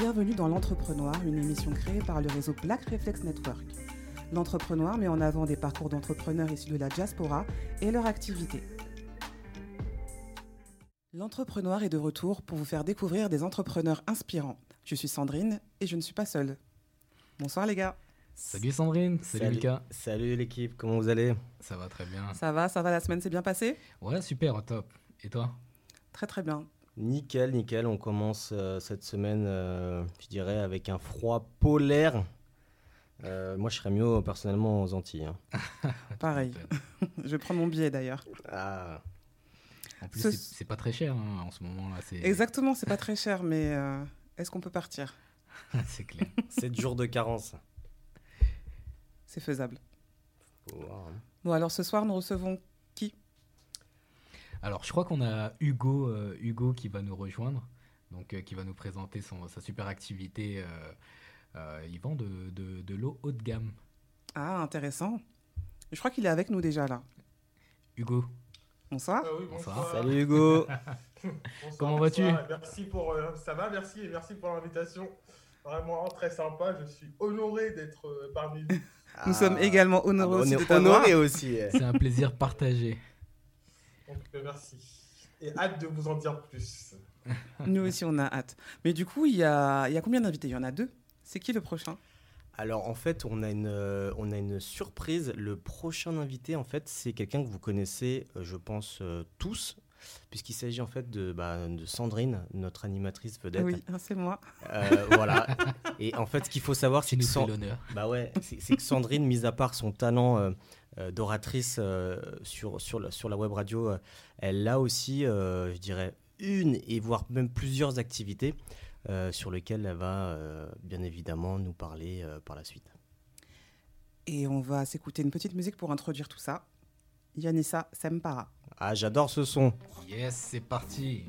bienvenue dans L'Entrepreneur, une émission créée par le réseau Black Reflex Network. L'Entrepreneur met en avant des parcours d'entrepreneurs issus de la diaspora et leur activité. L'Entrepreneur est de retour pour vous faire découvrir des entrepreneurs inspirants. Je suis Sandrine et je ne suis pas seule. Bonsoir les gars. Salut Sandrine, salut, Lucas. Salut l'équipe, comment vous allez? Ça va très bien. Ça va, ça va, la semaine s'est bien passée? Ouais, super, top. Et toi? Très très bien. Nickel, nickel. On commence euh, cette semaine, euh, je dirais, avec un froid polaire. Euh, moi, je serais mieux personnellement aux Antilles. hein. Pareil. je vais prendre mon billet d'ailleurs. Ah, En plus, Ce- c'est- pas très cher hein, en ce moment-là. c'est- Exactement, c'est pas très cher, mais euh, est-ce qu'on peut partir? C'est clair. 7 jours de carence. C'est faisable. Faut voir, hein. Bon, alors ce soir, nous recevons Alors, je crois qu'on a Hugo, euh, Hugo qui va nous rejoindre, donc euh, qui va nous présenter son, sa super activité. euh, euh, il vend de, de, de l'eau haut de gamme. Ah, intéressant. Je crois qu'il est avec nous déjà là. Hugo, Bonsoir. Ah oui, Bonsoir. bonsoir. Salut Hugo. Bonsoir, Comment vas-tu? Merci pour euh, ça va, merci et merci pour l'invitation. Vraiment très sympa. Je suis honoré d'être euh, parmi vous. Nous sommes également honorés Ah, bah, aussi honoré aussi. eh. c'est un plaisir partagé. Donc euh, merci. Et hâte de vous en dire plus. Nous aussi, on a hâte. Mais du coup, il y a, il y a combien d'invités? Il y en a deux. C'est qui le prochain? Alors en fait, on a une, euh, on a une surprise. Le prochain invité, en fait, c'est quelqu'un que vous connaissez, euh, je pense, euh, tous, puisqu'il s'agit en fait de, bah, de Sandrine, notre animatrice vedette. Oui, hein, c'est moi. Euh, voilà. Et en fait, ce qu'il faut savoir, c'est que San- l'honneur. Bah ouais, c'est que Sandrine, mis à part son talent euh, euh, d'oratrice euh, sur, sur, la, sur la web radio, elle a aussi, euh, je dirais, une et voire même plusieurs activités euh, sur lesquelles elle va euh, bien évidemment nous parler euh, par la suite. Et on va s'écouter une petite musique pour introduire tout ça. Yanissa Sempara. Ah, j'adore ce son. Yes, c'est parti.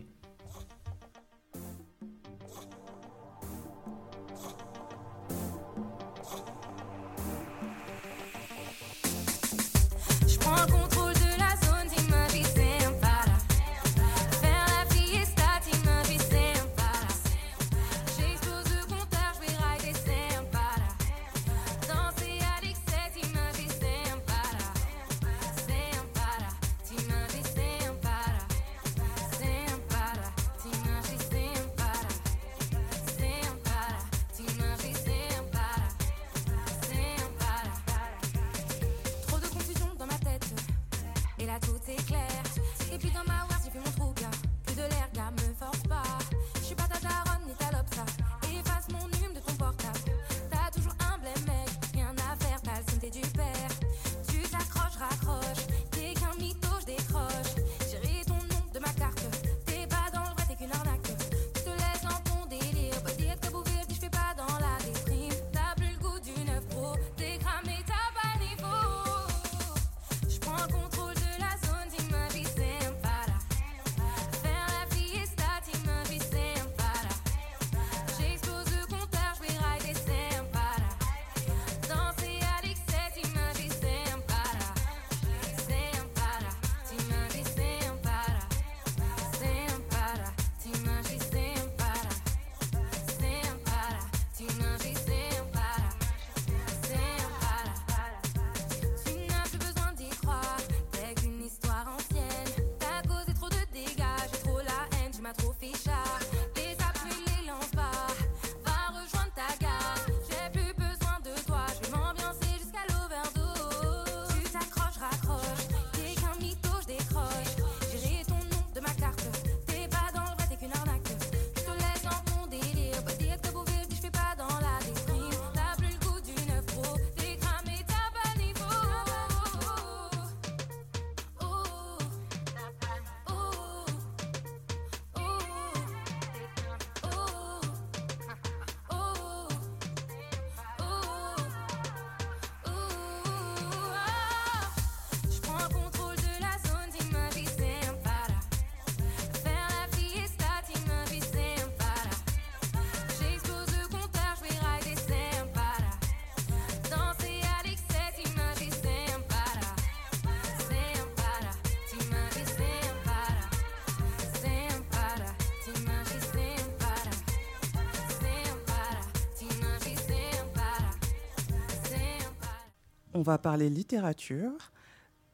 On va parler littérature.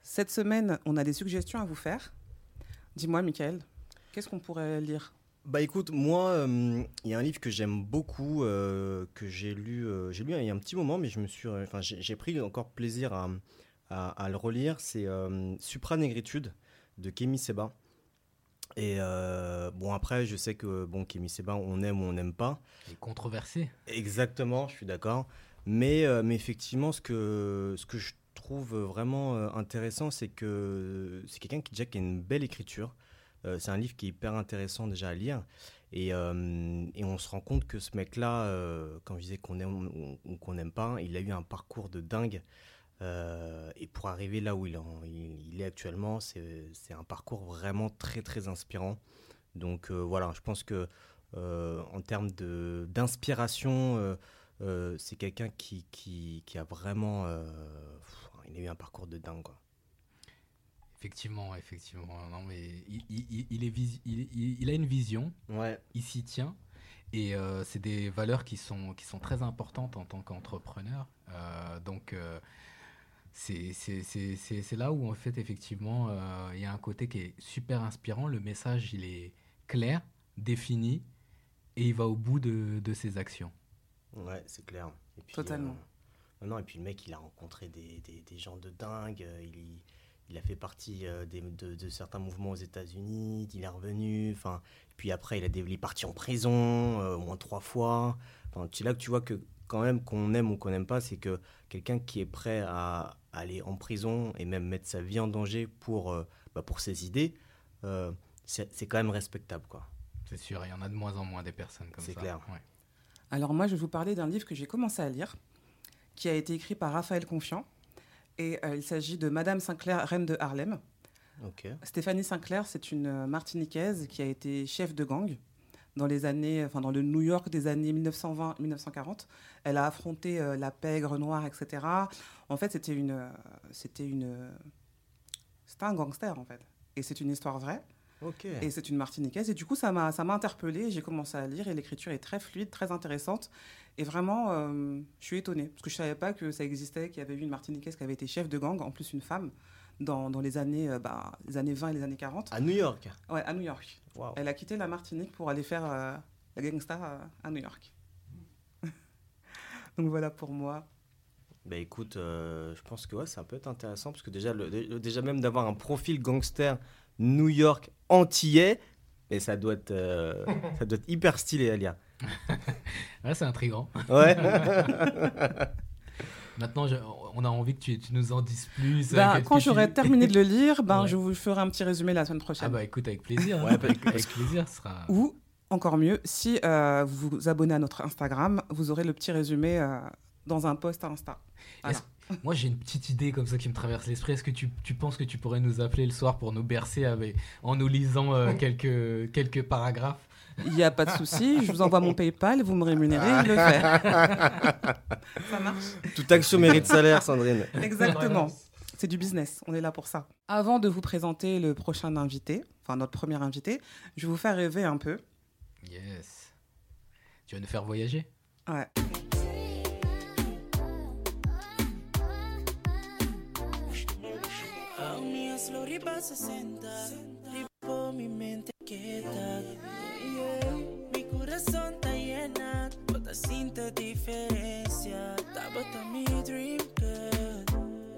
Cette semaine, on a des suggestions à vous faire. Dis-moi, Michael, qu'est-ce qu'on pourrait lire? Bah écoute, moi, euh, il y a un livre que j'aime beaucoup, euh, que j'ai lu, euh, j'ai lu il y a un petit moment, mais je me suis, enfin, j'ai j'ai pris encore plaisir à, à- à le relire. C'est euh, Supranégritude de Kémy Seba. Et euh, bon, après, je sais que bon, Kémy Seba, on aime ou on n'aime pas. Et controversé. Exactement, je suis d'accord. Mais, euh, mais effectivement, ce que, ce que je trouve vraiment euh, intéressant, c'est que c'est quelqu'un qui, déjà, qui a une belle écriture. Euh, c'est un livre qui est hyper intéressant déjà à lire. Et, et on se rend compte que ce mec-là, quand je disais qu'on aime ou qu'on n'aime pas, il a eu un parcours de dingue. Et pour arriver là où il, est actuellement, c'est un parcours vraiment très très inspirant. Donc voilà, je pense que en termes d'inspiration, euh, c'est quelqu'un qui, qui, qui a vraiment... euh, pff, il a eu un parcours de dingue. Quoi. Effectivement, effectivement. Non, mais il, est a une vision, Ouais, il s'y tient. Et euh, c'est des valeurs qui sont, qui sont très importantes en tant qu'entrepreneur. Euh, donc, euh, c'est là où, en fait, effectivement, il y a un côté qui est super inspirant. Le message, il est clair, défini, et il va au bout de, de ses actions. Ouais c'est clair. Et puis, Totalement. euh, non, non, et puis le mec, il a rencontré des, des, des gens de dingue. euh, Il, il a fait partie euh, des- de, de certains mouvements aux États-Unis. Il est revenu. Enfin, puis après, il, a, il est parti en prison euh, au moins trois fois. Enfin, c'est là que tu vois que quand même, qu'on aime ou qu'on n'aime pas, c'est que quelqu'un qui est prêt à aller en prison et même mettre sa vie en danger pour, euh, bah, pour ses idées, euh, c'est c'est quand même respectable. quoi. C'est sûr, il y en a de moins en moins des personnes comme ça. C'est clair. Ouais. Alors moi, je vais vous parler d'un livre que j'ai commencé à lire, qui a été écrit par Raphaël Confiant. Et euh, il s'agit de Madame Sinclair, reine de Harlem. Stéphanie Sinclair, c'est une euh, Martiniquaise qui a été chef de gang dans les années, enfin dans le New York des années 1920-1940. Elle a affronté euh, la pègre noire, etc. En fait, c'était une, c'était une, c'était un gangster en fait. Et c'est une histoire vraie. Et c'est une Martiniquaise. Et du coup, ça m'a, ça m'a interpellée. J'ai commencé à lire et l'écriture est très fluide, très intéressante. Et vraiment, euh, je suis étonnée. Parce que je ne savais pas que ça existait, qu'il y avait eu une Martiniquaise qui avait été chef de gang, en plus une femme, dans, dans les, années, euh, bah, les années 20 et les années 40. À New York. Ouais, à New York. Elle a quitté la Martinique pour aller faire euh, la gangsta à New York. Donc voilà pour moi. Bah écoute, euh, je pense que ouais, ça peut être intéressant parce que déjà, le- déjà même d'avoir un profil gangster New York antillais, et ça doit être, euh, ça doit être hyper stylé à lire. Ouais, c'est intriguant. Ouais. Maintenant, je- on a envie que tu, tu nous en dises plus. Ben, euh, quand tu- j'aurai terminé de le lire, ben, Ouais. je vous ferai un petit résumé la semaine prochaine. Ah bah écoute, avec plaisir. hein. Ouais, avec plaisir, ce sera... Ou, encore mieux, si euh, vous vous abonnez à notre Instagram, vous aurez le petit résumé euh, dans un post Insta. Voilà. Moi, j'ai une petite idée comme ça qui me traverse l'esprit. Est-ce que tu, tu penses que tu pourrais nous appeler le soir pour nous bercer avec, en nous lisant euh, quelques, quelques paragraphes? Il n'y a pas de souci, je vous envoie mon PayPal, vous me rémunérez, je le fais. Ça marche Toute action mérite salaire, Sandrine. Exactement. C'est du business, on est là pour ça. Avant de vous présenter le prochain invité, enfin notre premier invité, je vais vous faire rêver un peu. Yes. Tu vas nous faire voyager? Ouais. arriba 60. Tipo mi mente quieta. Mi corazón está llena. Toda cinta diferencia. Tabata mi dream girl.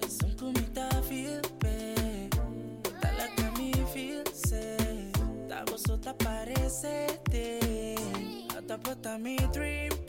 Es un comita feel bad. La que me feel sad. Tabosota parece. Mi dream.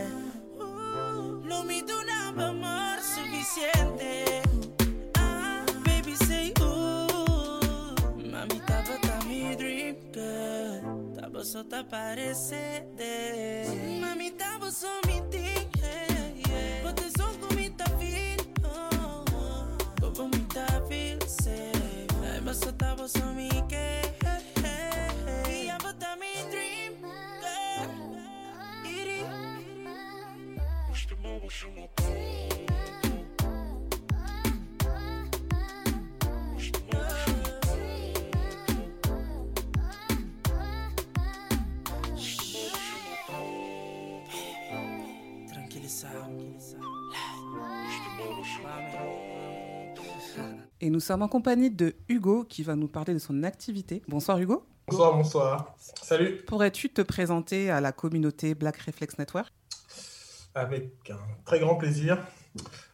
Ah, baby say ooh, Mami, tava tammy dream girl, tava só tá parecendo. Mami tava só me Poate sol cu mi ta fil Bobo mi ta fil se Ai, basta tava só me quer. Et nous sommes en compagnie de Hugo qui va nous parler de son activité. Bonsoir Hugo. Bonsoir, bonsoir. Salut. Pourrais-tu te présenter à la communauté Black Reflex Network? Avec un très grand plaisir.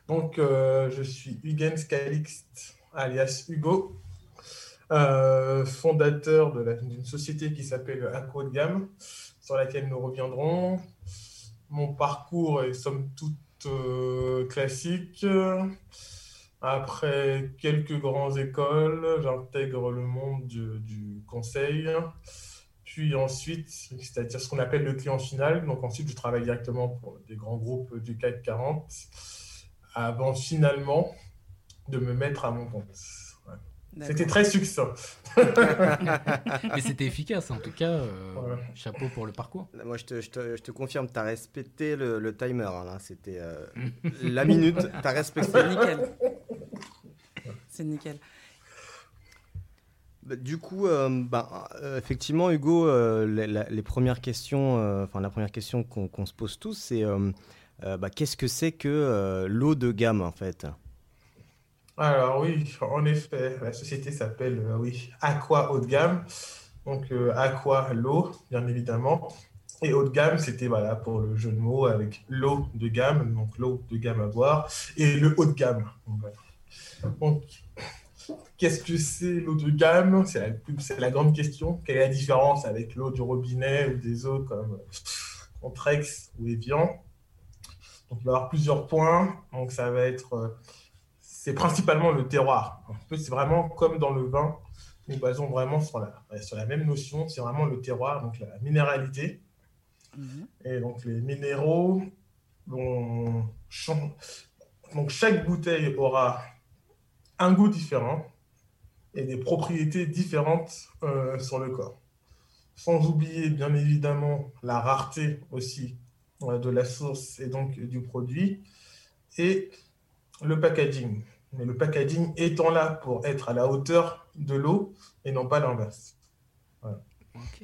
Donc, euh, je suis Huygens Calixte, alias Hugo, euh, fondateur d'une société qui s'appelle Aqua de gamme, sur laquelle nous reviendrons. Mon parcours est somme toute euh, classique. Après quelques grandes écoles, j'intègre le monde du conseil. Puis ensuite, c'est-à-dire ce qu'on appelle le client final. Donc ensuite, je travaille directement pour des grands groupes du CAC 40 avant finalement de me mettre à mon compte. Ouais. C'était très succinct. Mais c'était efficace en tout cas. euh, Voilà. Chapeau pour le parcours. Moi, je te, je te- je te confirme, tu as respecté le, le timer. hein, là. C'était euh, la minute, tu as respecté. C'est nickel. C'est nickel. Bah, Du coup, euh, bah, euh, effectivement, Hugo, euh, la- les premières questions, euh, enfin la première question qu'on se pose tous, c'est bah, qu'est-ce que c'est que l'eau de gamme en fait? Alors oui, en effet, la société s'appelle oui, Aqua haut de gamme. Donc Aqua, l'eau, bien évidemment. Et haut de gamme, c'était voilà, pour le jeu de mots avec l'eau de gamme, donc l'eau de gamme à boire, et le haut de gamme. Donc, qu'est-ce que c'est l'eau de gamme? C'est la, grande question. Quelle est la différence avec l'eau du robinet ou des eaux comme euh, Contrex ou Evian? Donc, il va y avoir plusieurs points. Donc, ça va être euh, c'est principalement le terroir. En fait, c'est vraiment comme dans le vin, nous basons vraiment sur la, sur la même notion, c'est vraiment le terroir, donc la minéralité. Mhm. Et donc les minéraux Donc chaque bouteille aura un goût différent et des propriétés différentes euh, sur le corps. Sans oublier bien évidemment la rareté aussi euh, de la source et donc du produit. Et le packaging. Mais le packaging étant là pour être à la hauteur de l'eau et non pas l'inverse. Ok,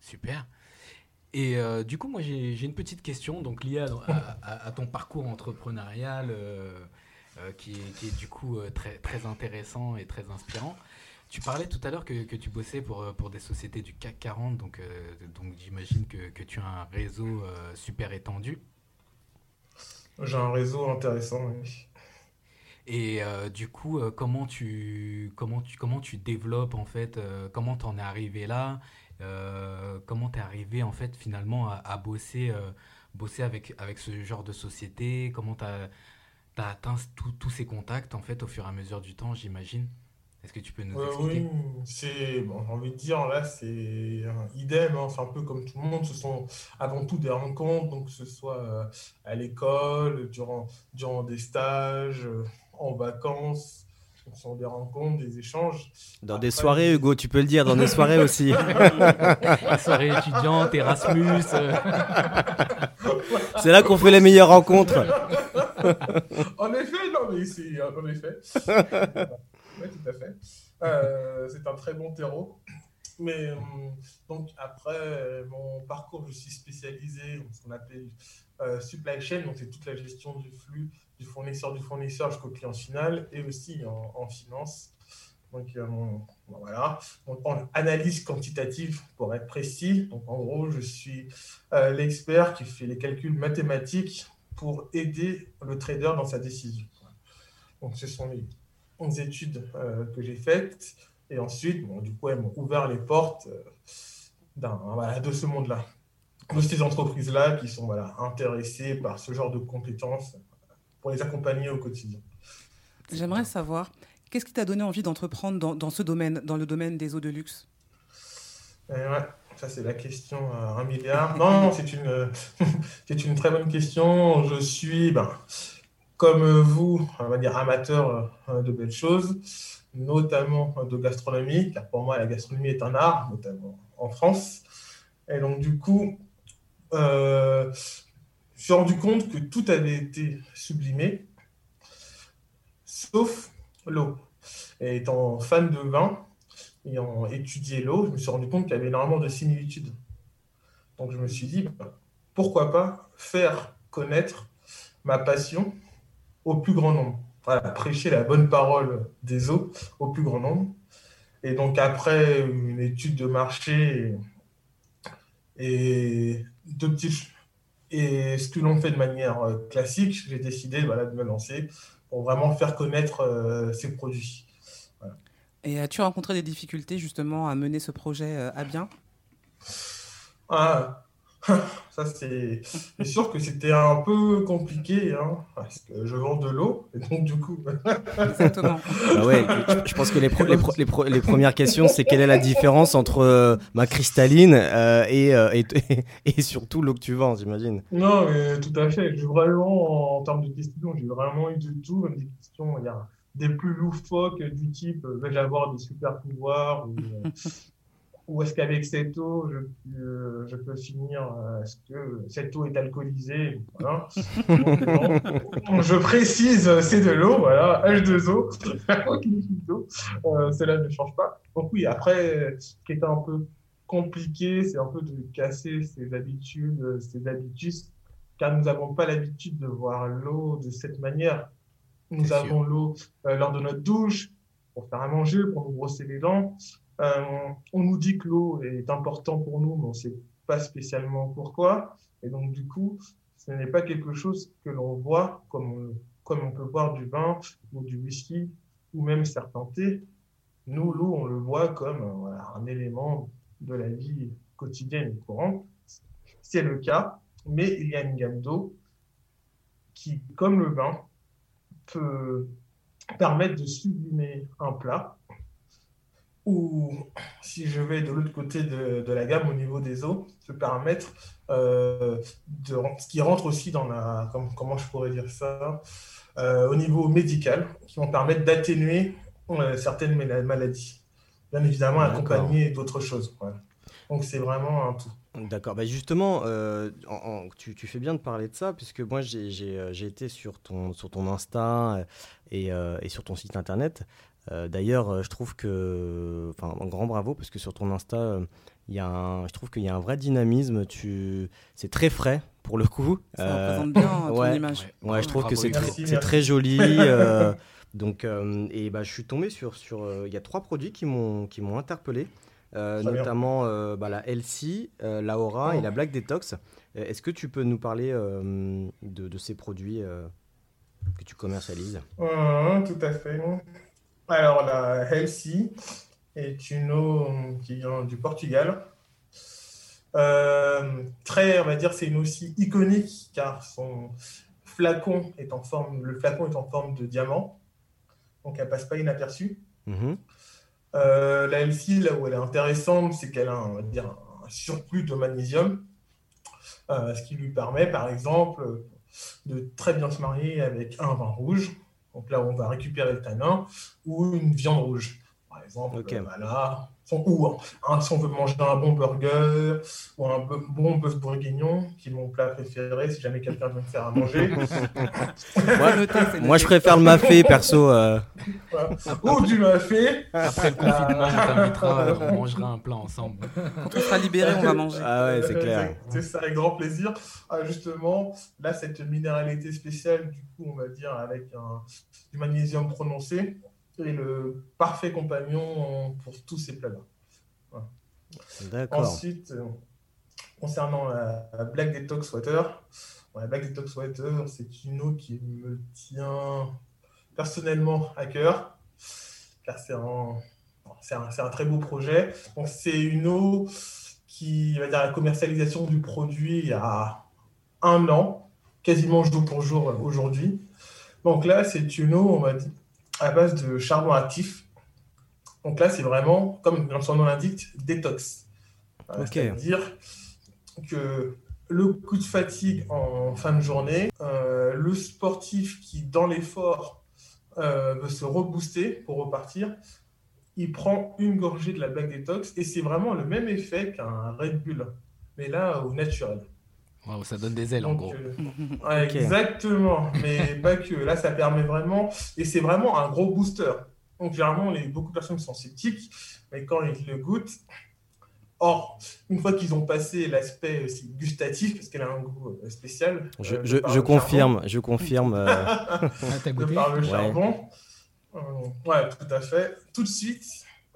super. Et euh, du coup, moi, j'ai une petite question donc liée à, ton parcours entrepreneurial qui, est, qui est du coup euh, très, très intéressant et très inspirant. Tu parlais tout à l'heure que, que tu bossais pour, euh, pour des sociétés du CAC 40, donc, euh, donc j'imagine que, que tu as un réseau euh, super étendu. J'ai un réseau intéressant. oui. Et euh, du coup, euh, comment tu comment tu comment tu développes en fait euh, comment t'en es arrivé là euh, comment t'es arrivé en fait finalement à, à bosser euh, bosser avec avec ce genre de société comment t'as t'as atteint tous ces contacts en fait au fur et à mesure du temps j'imagine est-ce que tu peux nous Euh, expliquer? oui, c'est, bon, j'ai envie de dire, là, c'est un idem, hein, c'est un peu comme tout le monde, ce sont avant tout des rencontres, donc que ce soit euh, à l'école, durant, durant des stages, euh, en vacances, ce sont des rencontres, des échanges. Dans des soirées, Hugo, tu peux le dire, dans des soirées aussi. Les soirées étudiantes Erasmus C'est là qu'on fait les meilleures rencontres. En effet, non, mais c'est, en effet. Oui, tout à fait. Euh, c'est un très bon terreau. Mais hum, donc après euh, mon parcours, je suis spécialisé dans ce qu'on appelle euh, supply chain, donc c'est toute la gestion du flux du fournisseur du fournisseur jusqu'au client final et aussi en, en finance. Donc euh, voilà, donc en analyse quantitative pour être précis. Donc en gros, je suis euh, l'expert qui fait les calculs mathématiques pour aider le trader dans sa décision. Donc ce sont les 11 études euh, que j'ai faites. Et ensuite, bon, du coup, elles m'ont ouvert les portes euh, voilà, de ce monde-là. De ces entreprises-là qui sont voilà, intéressées par ce genre de compétences pour les accompagner au quotidien. J'aimerais savoir, qu'est-ce qui t'a donné envie d'entreprendre dans, dans ce domaine, dans le domaine des eaux de luxe? Ouais. Ça, c'est la question à un milliard. Non, c'est une, c'est une très bonne question. Je suis, ben, comme vous, on va dire amateur euh, de belles choses, notamment de gastronomie, car pour moi, la gastronomie est un art, notamment en France. Et donc, du coup, euh, je suis rendu compte que tout avait été sublimé, sauf l'eau. Et étant fan de vin, ayant étudié l'eau, je me suis rendu compte qu'il y avait énormément de similitudes. Donc je me suis dit, bah, pourquoi pas faire connaître ma passion au plus grand nombre. Prêcher la bonne parole des eaux au plus grand nombre. Et donc après une étude de marché et, et deux petits et ce que l'on fait de manière euh, classique, j'ai décidé voilà, de me lancer pour vraiment faire connaître euh, ces produits. Et as-tu rencontré des difficultés justement à mener ce projet euh, à bien? Ah, ça c'est c'est sûr que c'était un peu compliqué, hein, parce que je vends de l'eau, et donc du coup, Exactement. Ah ouais, je- je pense que les, pro- les, pro- les, pro- les premières questions, c'est quelle est la différence entre euh, ma cristalline euh, et, euh, et, et surtout l'eau que tu vends, j'imagine? non, mais tout à fait. J'ai vraiment, en termes de questions, j'ai vraiment eu de tout, même des questions, il y a des plus loufoques du type, euh, vais-je avoir des super pouvoirs ou, euh, ou est-ce qu'avec cette eau, je, peux- je peux finir, euh, est-ce que cette eau est alcoolisée? Voilà. Donc, non. Je précise, euh, c'est de l'eau, voilà, H2O, aucune fuite d'eau. Euh, cela ne change pas. Donc oui, après, ce qui est un peu compliqué, c'est un peu de casser ses habitudes, euh, ses habitudes, car nous n'avons pas l'habitude de voir l'eau de cette manière. Nous avons l'eau euh, lors de notre douche, pour faire à manger, pour nous brosser les dents. Euh, on nous dit que l'eau est importante pour nous, mais on ne sait pas spécialement pourquoi. Et donc, du coup, ce n'est pas quelque chose que l'on voit comme on, comme on peut boire du vin ou du whisky ou même certains thés. Nous, l'eau, on le voit comme euh, voilà, un élément de la vie quotidienne et courante. C'est le cas, mais il y a une gamme d'eau qui, comme le vin, peut permettre de sublimer un plat. Ou si je vais de l'autre côté de, de la gamme au niveau des eaux, peut permettre euh, de, ce qui rentre aussi dans la, comment, comment je pourrais dire ça, euh, au niveau médical, qui vont permettre d'atténuer euh, certaines mala- maladies. Bien évidemment, D'accord. accompagnées d'autres choses. Donc c'est vraiment un tout. D'accord. Bah justement, euh, en- en- tu, tu fais bien de parler de ça, puisque moi, j'ai j'ai, euh, j'ai été sur ton, sur ton Insta euh, et, euh, et sur ton site internet. Euh, D'ailleurs, je trouve que, enfin, un grand bravo, parce que sur ton Insta, euh, il y a un, je trouve qu'il y a un vrai dynamisme. Tu, c'est très frais pour le coup. Ça Euh, représente bien ton ouais. image. Ouais. Ouais, je trouve que c'est très, joli. euh, donc, euh, et bah, je suis tombé sur, sur, euh, il y a trois produits qui m'ont, qui m'ont interpellé, euh. Notamment euh, bah, la LC, euh, la Aura Oh. et la Black Detox. Euh, Est-ce que tu peux nous parler euh, de, de ces produits euh, que tu commercialises? Tout à fait. Alors, la Healthy est une eau qui vient du Portugal. Euh, très, on va dire, c'est une eau aussi iconique car son flacon est en forme, le flacon est en forme de diamant, donc elle passe pas inaperçue. Mhm. Euh, la Healthy, là où elle est intéressante, c'est qu'elle a on va dire, un surplus de magnésium, euh, ce qui lui permet, par exemple, de très bien se marier avec un vin rouge. Donc là, on va récupérer le tanin ou une viande rouge. Par exemple, Ok. voilà. Ou un- un- si on veut manger un bon burger ou un bo- bon bœuf bourguignon, qui est mon plat préféré si jamais quelqu'un veut me faire à manger. Moi, Noté, c'est moi, je préfère le mafé, perso. euh. Voilà. ou du mafé. Après le confinement, on t'invitera, euh, on mangera un plat ensemble. Quand on sera libéré, on va manger. Ah ouais, c'est Euh, clair. C'est ça, avec grand plaisir. Ah, justement, là, cette minéralité spéciale, du coup, on va dire, avec un, du magnésium prononcé, est le parfait compagnon pour tous ces plats-là. D'accord. Ensuite, euh, concernant la, la Black Detox Water, bon, la Black Detox Water, c'est une eau qui me tient personnellement à cœur, car c'est un, c'est un, c'est un très beau projet. C'est une eau qui, va dire, la commercialisation du produit il y a un an, quasiment jour pour jour euh, aujourd'hui. Donc là, c'est une eau, on va dire, à base de charbon actif. Donc là, c'est vraiment, comme son nom l'indique, détox. Euh, Ok. C'est-à-dire que le coup de fatigue en fin de journée, euh, le sportif qui, dans l'effort, euh, veut se rebooster pour repartir, il prend une gorgée de la Black Detox et c'est vraiment le même effet qu'un Red Bull, mais là au naturel. Waouh, ça donne des ailes en gros. euh, ouais. Exactement, mais pas que. Là, ça permet vraiment, et c'est vraiment un gros booster. Donc, généralement, les, beaucoup de personnes sont sceptiques, mais quand ils le goûtent, or, une fois qu'ils ont passé l'aspect aussi gustatif, parce qu'elle a un goût euh, spécial, Je, euh, confirme, je confirme. euh, Ah, goûté par le Ouais. charbon. Euh, ouais, tout à fait. Tout de suite,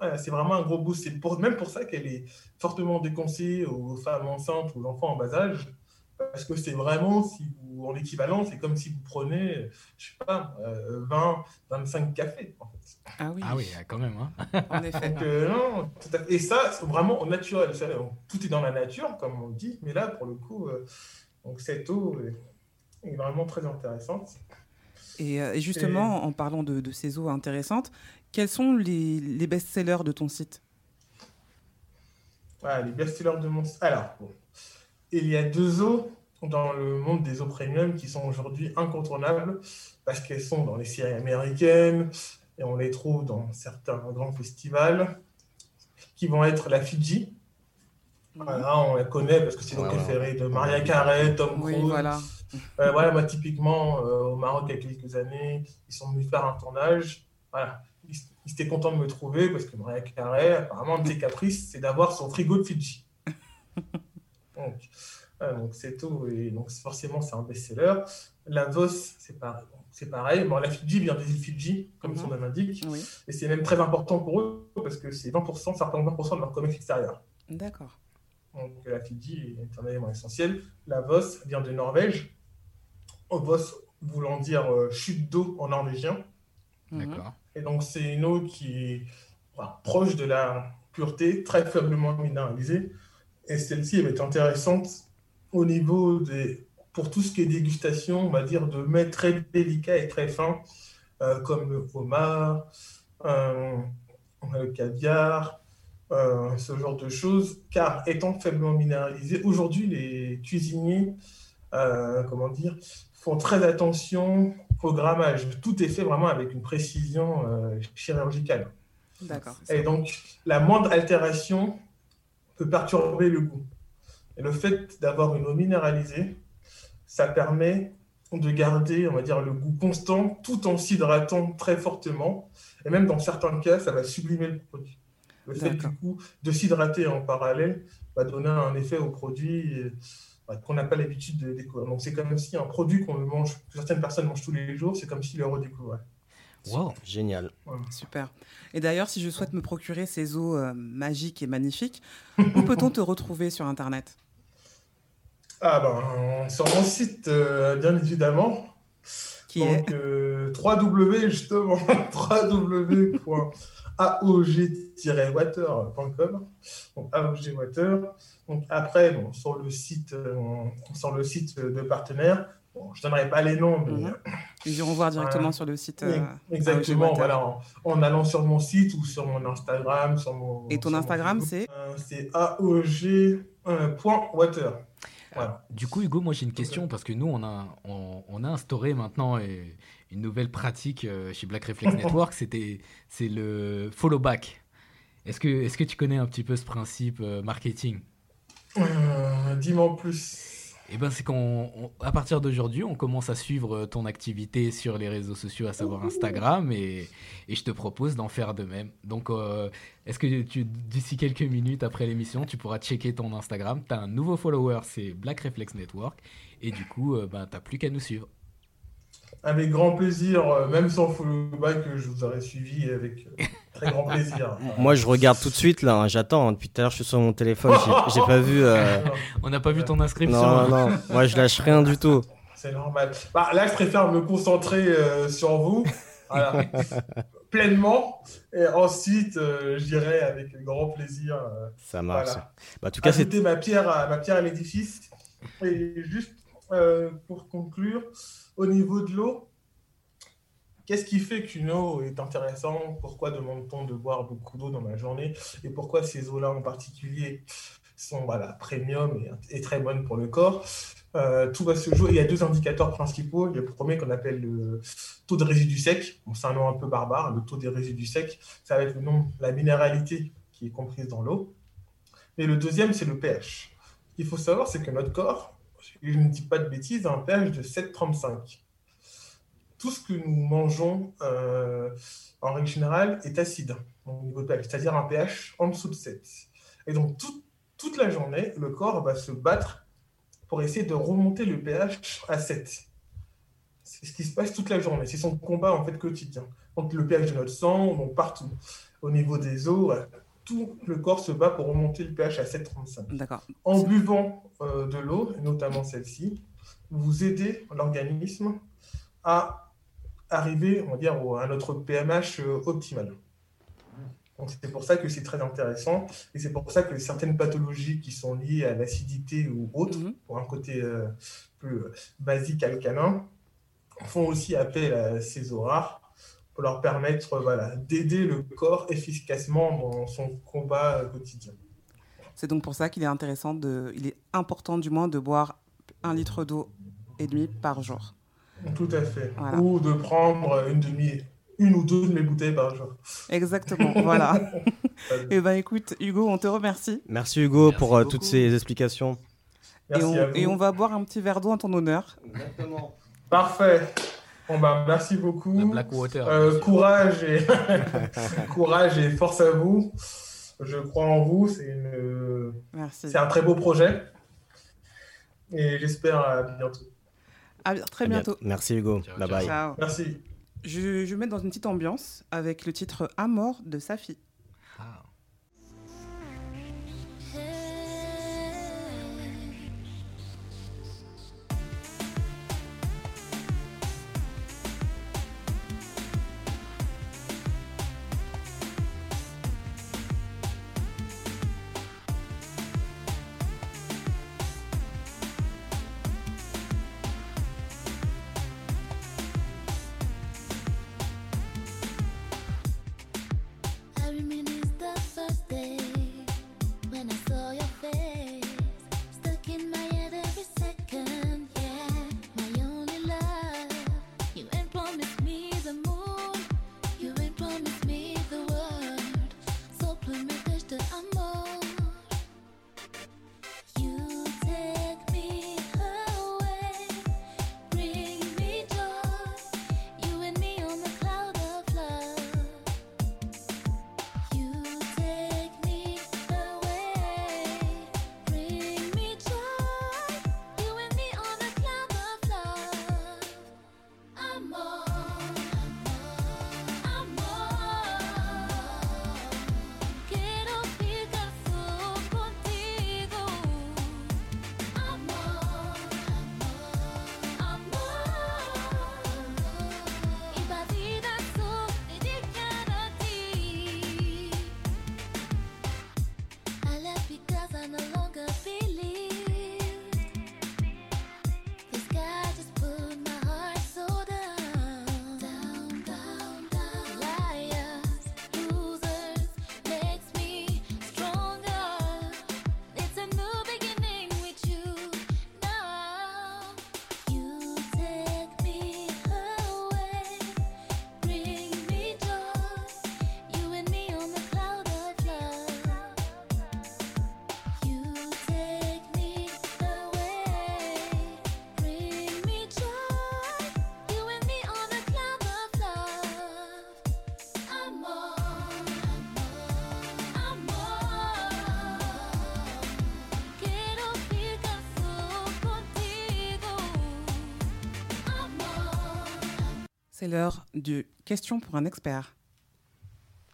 ouais, c'est vraiment un gros boost. C'est pour, même pour ça qu'elle est fortement déconseillée aux femmes enceintes ou aux enfants en bas âge. Parce que c'est vraiment, si vous, en équivalent, c'est comme si vous prenez, je sais pas, euh, 20, 25 cafés. En fait. Ah oui, Ah oui, quand même. Hein. en effet. Donc, euh, non, tout à fait. Et ça, c'est vraiment au naturel. Tout est dans la nature, comme on dit. Mais là, pour le coup, euh, donc cette eau est, est vraiment très intéressante. Et, euh, et justement, en parlant de, de ces eaux intéressantes, quels sont les, les best-sellers de ton site? Voilà, les best-sellers de mon site. Alors, bon. Il y a deux eaux dans le monde des eaux premium qui sont aujourd'hui incontournables parce qu'elles sont dans les séries américaines et on les trouve dans certains grands festivals qui vont être la Fiji. Voilà, on la connaît parce que c'est l'eau Ouais, ouais. préférée de Maria Carey, Tom Oui, Cruise. voilà. Euh, voilà, moi, typiquement, euh, au Maroc, il y a quelques années, ils sont venus faire un tournage. Voilà. Ils, ils étaient contents de me trouver parce que Maria Carey, apparemment, un de ses caprices, c'est d'avoir son frigo de Fidji. donc, donc c'est tout. Et donc, forcément, c'est un best-seller. La Vos, c'est pareil. C'est pareil. Bon, la Fidji vient des îles Fidji, comme Mhm. son nom l'indique. Oui, Et c'est même très important pour eux parce que c'est 20%, ça représente 20% de leur commerce extérieur. d'accord. Donc euh, la Fidji est un élément essentiel. La Vos vient de Norvège. Vos voulant dire euh, chute d'eau en norvégien. Mhm. D'accord. Et donc c'est une eau qui est proche de la pureté, très faiblement minéralisée. Et celle-ci elle est intéressante au niveau des... Pour tout ce qui est dégustation, on va dire de mets très délicats et très fins, euh, comme le homard, euh, le caviar, euh, ce genre de choses, car étant faiblement minéralisé, aujourd'hui les cuisiniers, euh, comment dire, font très attention au grammage. Tout est fait vraiment avec une précision chirurgicale. D'accord. Et donc, la moindre altération peut perturber le goût. Et le fait d'avoir une eau minéralisée, ça permet de garder, on va dire, le goût constant tout en s'hydratant très fortement. Et même dans certains cas, ça va sublimer le produit. Le fait, du coup, de s'hydrater en parallèle va donner un effet au produit euh, qu'on n'a pas l'habitude de découvrir. Donc, c'est comme si un produit qu'on mange, que certaines personnes mangent tous les jours, c'est comme s'ils le redécouvraient. Wow. Génial. Super. Et d'ailleurs, si je souhaite me procurer ces eaux euh, magiques et magnifiques, où peut-on te retrouver sur Internet? Ah ben, sur mon site, euh, bien évidemment. Qui est Donc, euh, www, justement, www.aog-water.com. Donc, AOG Water. Donc, après, bon, sur, le site, euh, sur le site de partenaires, bon, je ne donnerai pas les noms, mais Mhm. Ils iront voir directement Voilà. sur le site. euh, exactement, voilà, en, en allant sur mon site ou sur mon Instagram. Sur mon, Et ton Instagram, c'est Euh, C'est AOG.water. Voilà. Du coup, Hugo, moi j'ai une question parce que nous, on a, on, on a instauré maintenant une nouvelle pratique euh, chez Black Reflex Network, c'était, c'est le follow back. Est-ce que, est-ce que tu connais un petit peu ce principe marketing? Euh, Dis-moi en plus. Eh ben, c'est qu'on, on- à partir d'aujourd'hui, on commence à suivre euh, ton activité sur les réseaux sociaux, à savoir Instagram, et, et je te propose d'en faire de même. Donc, euh, est-ce que tu, d'ici quelques minutes après l'émission, tu pourras checker ton Instagram Tu as un nouveau follower, c'est Black Reflex Network, et du coup, euh, ben, t'as plus qu'à nous suivre. Avec grand plaisir, euh, même sans follow back, je vous aurais suivi avec euh, très grand plaisir. Moi, je regarde tout de suite là. hein, J'attends. hein, Depuis tout à l'heure, je suis sur mon téléphone. j'ai- pas vu. euh, On n'a pas vu ton inscription. Non, non, non. Moi, je lâche rien du tout. C'est normal. Bah, là, je préfère me concentrer euh, sur vous, voilà, pleinement. Et ensuite, euh, je dirais avec grand plaisir euh, Ça marche. Voilà. Bah, en tout cas, ajouter ma pierre à, ma pierre à l'édifice. Et juste euh, pour conclure, au niveau de l'eau, qu'est-ce qui fait qu'une eau est intéressante? Pourquoi demande-t-on de boire beaucoup d'eau dans la journée? Et pourquoi ces eaux-là en particulier sont voilà, premium et, très bonnes pour le corps? Euh, tout va se jouer. Il y a deux indicateurs principaux. Le premier qu'on appelle le taux de résidus secs. Bon, c'est un nom un peu barbare. Le taux des résidus secs, ça va être le nom, la minéralité qui est comprise dans l'eau. Et le deuxième, c'est le pH. Ce qu'il faut savoir, c'est que notre corps, je ne dis pas de bêtises, un pH de 7,35. Tout ce que nous mangeons euh, en règle générale est acide au niveau de pH, c'est-à-dire un pH en dessous de 7. Et donc, tout- toute la journée, le corps va se battre pour essayer de remonter le pH à 7. C'est ce qui se passe toute la journée. C'est son combat en fait quotidien. Donc le pH de notre sang, donc partout. Au niveau des os. Tout le corps se bat pour remonter le pH à 7,35. D'accord. En buvant euh, de l'eau, notamment celle-ci, vous aidez l'organisme à arriver, on va dire, à notre PMH euh, optimal. Donc c'est pour ça que c'est très intéressant et c'est pour ça que certaines pathologies qui sont liées à l'acidité ou autres, Mhm. pour un côté euh, plus basique alcalin, font aussi appel à ces aurars pour leur permettre voilà, d'aider le corps efficacement dans son combat quotidien. C'est donc pour ça qu'il est intéressant de, il est important du moins de boire un litre d'eau et demi par jour. Tout à fait. Voilà. Ou de prendre une demi, une ou deux de mes bouteilles par jour. Exactement, voilà. Et ben écoute, Hugo, on te remercie. Merci Hugo Merci pour euh, beaucoup. toutes ces explications. Merci et, on, à vous. et on va boire un petit verre d'eau en ton honneur. Exactement. Parfait. Bon ben, merci beaucoup. Blackwater. Euh, courage et courage et force à vous. Je crois en vous. C'est une... Merci. c'est un très beau projet. Et j'espère à bientôt. À très À bientôt. Merci Hugo. Ciao, bye ciao. bye. Ciao. Merci. Je, je vais mettre dans une petite ambiance avec le titre Amor de Safi. Ah. C'est l'heure du question pour un expert.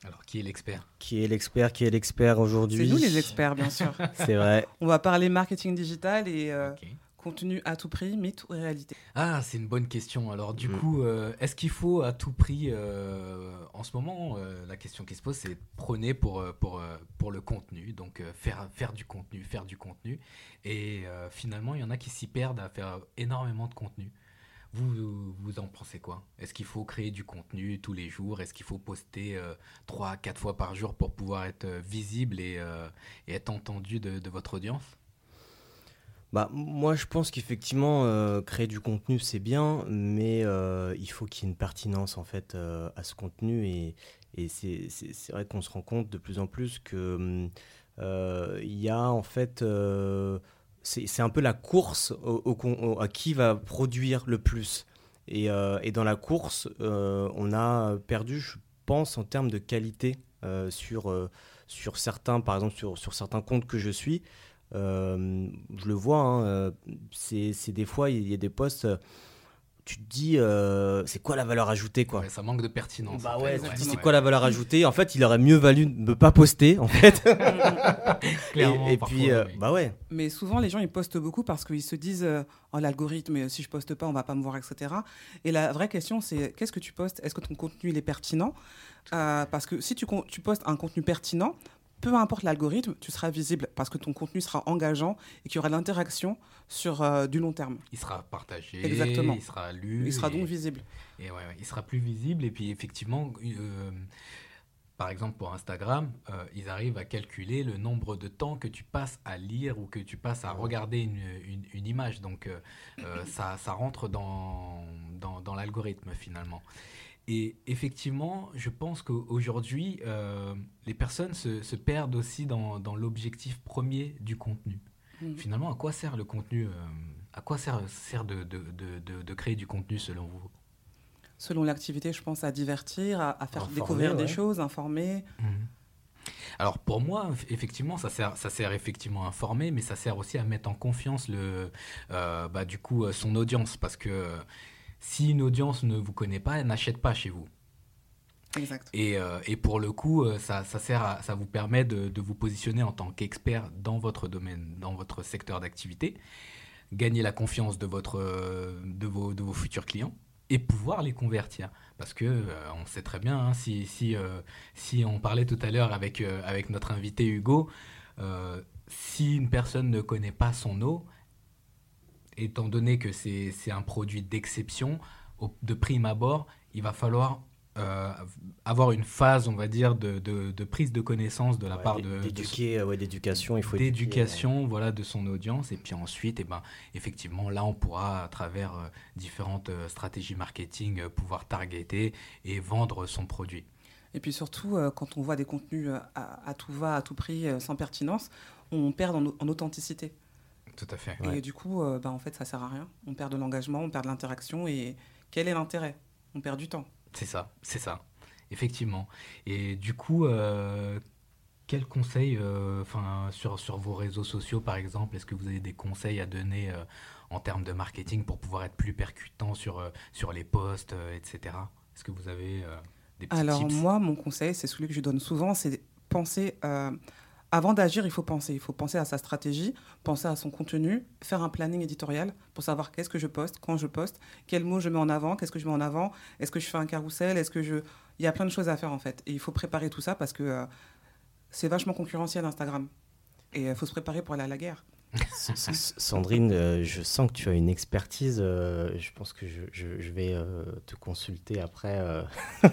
Alors, qui est l'expert? Qui est l'expert Qui est l'expert aujourd'hui? C'est nous les experts, bien sûr. C'est vrai. On va parler marketing digital et euh, contenu à tout prix, mythe ou réalité? Ah, c'est une bonne question. Alors, du Mm. coup, euh, est-ce qu'il faut à tout prix, euh, en ce moment, euh, la question qui se pose, c'est prôner pour, pour, pour le contenu, donc euh, faire, faire du contenu, faire du contenu. Et euh, finalement, il y en a qui s'y perdent à faire énormément de contenu. Vous, vous en pensez quoi? Est-ce qu'il faut créer du contenu tous les jours? Est-ce qu'il faut poster euh, trois, quatre fois par jour pour pouvoir être euh, visible et, euh, et être entendu de, votre audience? Bah, moi, je pense qu'effectivement, euh, créer du contenu, c'est bien, mais euh, il faut qu'il y ait une pertinence en fait euh, à ce contenu. Et, et c'est vrai qu'on se rend compte de plus en plus que hum, euh, il y a en fait. C'est un peu la course au- à qui va produire le plus. Et, euh, et dans la course, euh, on a perdu, je pense, en termes de qualité euh, sur, sur certains, par exemple, sur, sur certains comptes que je suis. Je le vois, hein, c'est des fois, il y a des posts, euh, tu te dis, euh, c'est quoi la valeur ajoutée quoi Ouais, Ça manque de pertinence. Bah ouais, fait. tu te dis, c'est quoi la valeur ajoutée En fait, il aurait mieux valu ne pas poster, en fait. Clairement, et, puis, euh, oui. bah ouais. Mais souvent, les gens, ils postent beaucoup parce qu'ils se disent euh, Oh, l'algorithme, si je poste pas, on va pas me voir, etc. Et la vraie question, c'est qu'est-ce que tu postes? Est-ce que ton contenu, il est pertinent? Euh, Parce que si tu postes un contenu pertinent, peu importe l'algorithme, tu seras visible parce que ton contenu sera engageant et qu'il y aura de l'interaction sur euh, du long terme. Il sera partagé, Exactement. il sera lu. Il sera et- donc visible. Et ouais, ouais, il sera plus visible. Et puis effectivement, euh, par exemple pour Instagram, euh, ils arrivent à calculer le nombre de temps que tu passes à lire ou que tu passes à regarder une, une- une image. Donc ça, ça rentre dans, dans, dans l'algorithme finalement. Et effectivement, je pense qu'aujourd'hui, euh, les personnes se, se perdent aussi dans, dans l'objectif premier du contenu. Finalement, à quoi sert le contenu euh, À quoi sert, sert de, de, de, de- de créer du contenu selon vous? Selon l'activité, je pense à divertir, à, à faire Informer, découvrir des choses, informer. Mhm. Alors pour moi, eff- effectivement, ça sert, ça sert effectivement à informer, mais ça sert aussi à mettre en confiance le, euh, bah, du coup, son audience, parce que si une audience ne vous connaît pas, elle n'achète pas chez vous. Exact. Et, euh, et pour le coup, euh, ça, ça sert à- ça vous permet de, de vous positionner en tant qu'expert dans votre domaine, dans votre secteur d'activité, gagner la confiance de, votre, euh, de, vos, de vos futurs clients et pouvoir les convertir. Parce que euh, on sait très bien, hein, si, si, euh, si on parlait tout à l'heure avec, avec notre invité Hugo, si une personne ne connaît pas son eau, étant donné que c'est un produit d'exception, de prime abord, il va falloir euh, avoir une phase, on va dire, de, de- de prise de connaissance de la Ouais, part de, d'éduquer, ouais, d'éducation, il faut éduquer, d'éducation voilà de son audience. Et puis ensuite eh ben effectivement là on pourra à travers euh, différentes euh, stratégies marketing pouvoir targeter et vendre son produit. Et puis surtout, quand on voit des contenus à, à tout va, à tout prix, sans pertinence, on perd en, en authenticité. Tout à fait Ouais. Et du coup, euh, bah, en fait, ça sert à rien. On perd de l'engagement, on perd de l'interaction. Et quel est l'intérêt? On perd du temps. c'est ça c'est ça effectivement et du coup euh, quels conseils euh, sur sur vos réseaux sociaux par exemple est-ce que vous avez des conseils à donner euh, en termes de marketing pour pouvoir être plus percutant sur sur les posts etc est-ce que vous avez des petits Alors tips? moi, mon conseil, c'est celui que je donne souvent, c'est penser... euh, avant d'agir, il faut penser. Il faut penser à sa stratégie, penser à son contenu, faire un planning éditorial pour savoir qu'est-ce que je poste, quand je poste, quels mots je mets en avant, qu'est-ce que je mets en avant, est-ce que je fais un carrousel, est-ce que je... Il y a plein de choses à faire en fait. Et il faut préparer tout ça parce que euh, c'est vachement concurrentiel Instagram. Et il faut se préparer pour aller à la guerre. Sandrine, euh, je sens que tu as une expertise. euh, je pense que je, je- je vais euh, te consulter après. euh.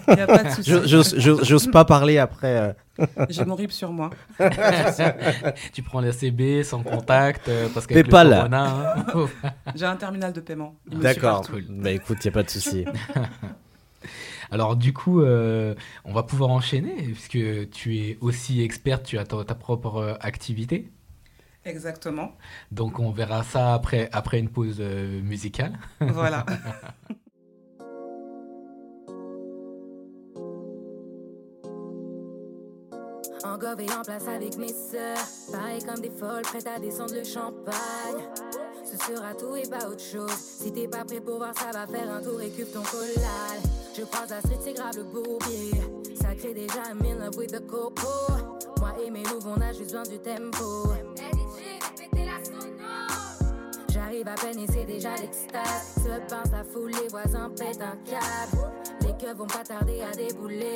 Il n'y a pas de souci. Je- J'ose j'ose- j'ose pas parler après. J'ai mon RIP sur moi. tu prends la CB sans contact euh, parce que Paypal. hein. J'ai un terminal de paiement. D'accord. Cool. Bah écoute, il n'y a pas de souci. Alors du coup, euh, on va pouvoir enchaîner puisque tu es aussi experte, tu as ta, ta propre euh, activité. Exactement. Donc on verra ça après, après une pause euh, musicale. Voilà. Engorgé en place avec mes sœurs. Pareil comme des folles, prêtes à descendre le champagne. Ce sera tout et pas autre chose. Si t'es pas prêt pour voir, ça va faire un tour. Récup ton collal. Je croise la street, c'est grave le bourbier. Ça crée déjà un in love with the coco. Moi et mes loups, on a juste besoin du tempo. J'arrive à peine et c'est déjà l'extase. Se pince la foule, les voisins pètent un câble. Les keufs vont pas tarder à débouler.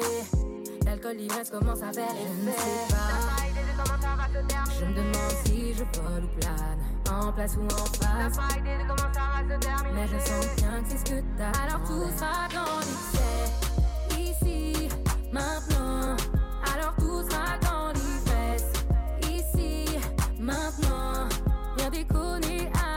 L'alcool, l'ivresse commence à faire effet. Je ne sais pas Je me demande si je vole ou plane, en place ou en face. Mais je sens bien que c'est ce que t'as. Alors tout sera dans l'excès, ici, maintenant. Alors tout sera dans l'ivresse, ici, maintenant. Viens déconner avec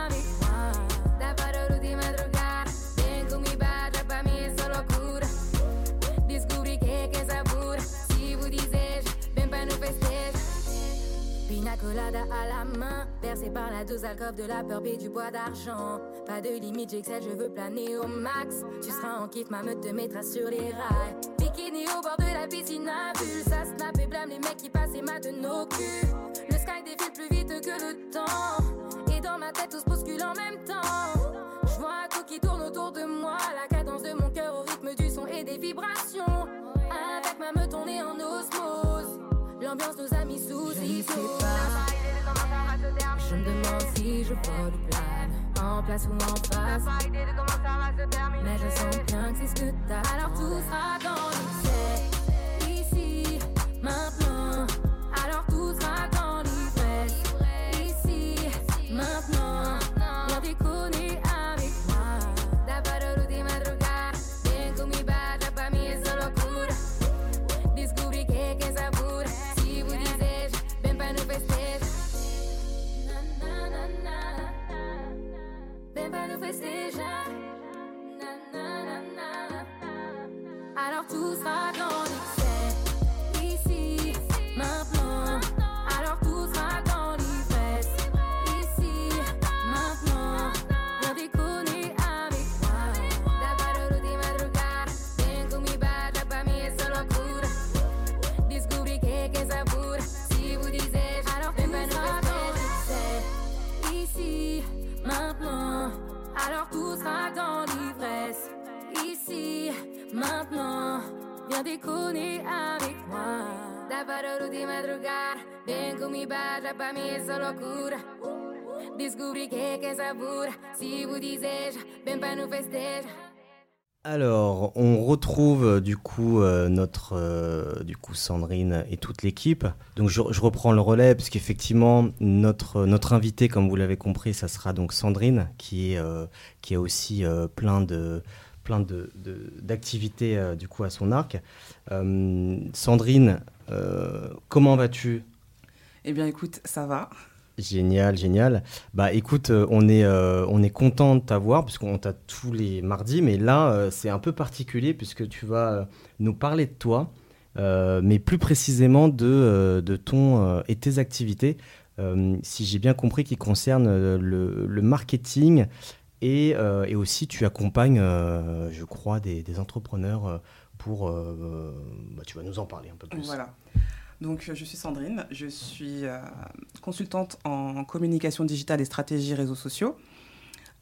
Pina colada à la main, bercé par la dose alcove de la peur et du bois d'argent. Pas de limite, j'excelle, je veux planer au max. Tu seras en kiff, ma meute te mettra sur les rails. Bikini au bord de la piscine à ça snap et blâme les mecs qui passent et matent nos culs. Le sky défile plus vite que le temps. Et dans ma tête, tout se bouscule en même temps. Je vois tout qui tourne autour de moi, la cadence de mon cœur au rythme du son et des vibrations. Avec ma meute, on est en osmose. L'ambiance nous a mis sous Je ne sais pas. Je me demande si je vole ou plane, en place ou en face. Mais je sens bien que c'est ce que t'as. Alors tout sera dans l'excès, ici, maintenant. Alors tout sera dans l'ivresse, ici, maintenant. Viens déconner Na. Alors tout sera dans l'excès, sera dans l'ivresse. Ici, maintenant, viens déconner avec moi. Da parole di madrugada, vem bada, pra mim é só loucura. Descobri que que essa pura, se vous deseja, vem pra nous festeja. Alors, on retrouve euh, du coup euh, notre euh, du coup Sandrine et toute l'équipe. Donc je, reprends le relais parce qu'effectivement notre notre invité, comme vous l'avez compris, ça sera donc Sandrine qui est a aussi plein de d'activités du coup à son arc. Sandrine, comment vas-tu? Eh bien, écoute, ça va. Génial, génial. Bah écoute, euh, on est, euh, on est content de t'avoir puisqu'on t'a tous les mardis, mais là euh, c'est un peu particulier puisque tu vas nous parler de toi, mais plus précisément de, de ton et tes activités, si j'ai bien compris, qui concernent le, marketing et, et aussi tu accompagnes, je crois, des, des entrepreneurs pour... bah, tu vas nous en parler un peu plus. Voilà. Donc, euh, je suis Sandrine, je suis euh, consultante en communication digitale et stratégie réseaux sociaux.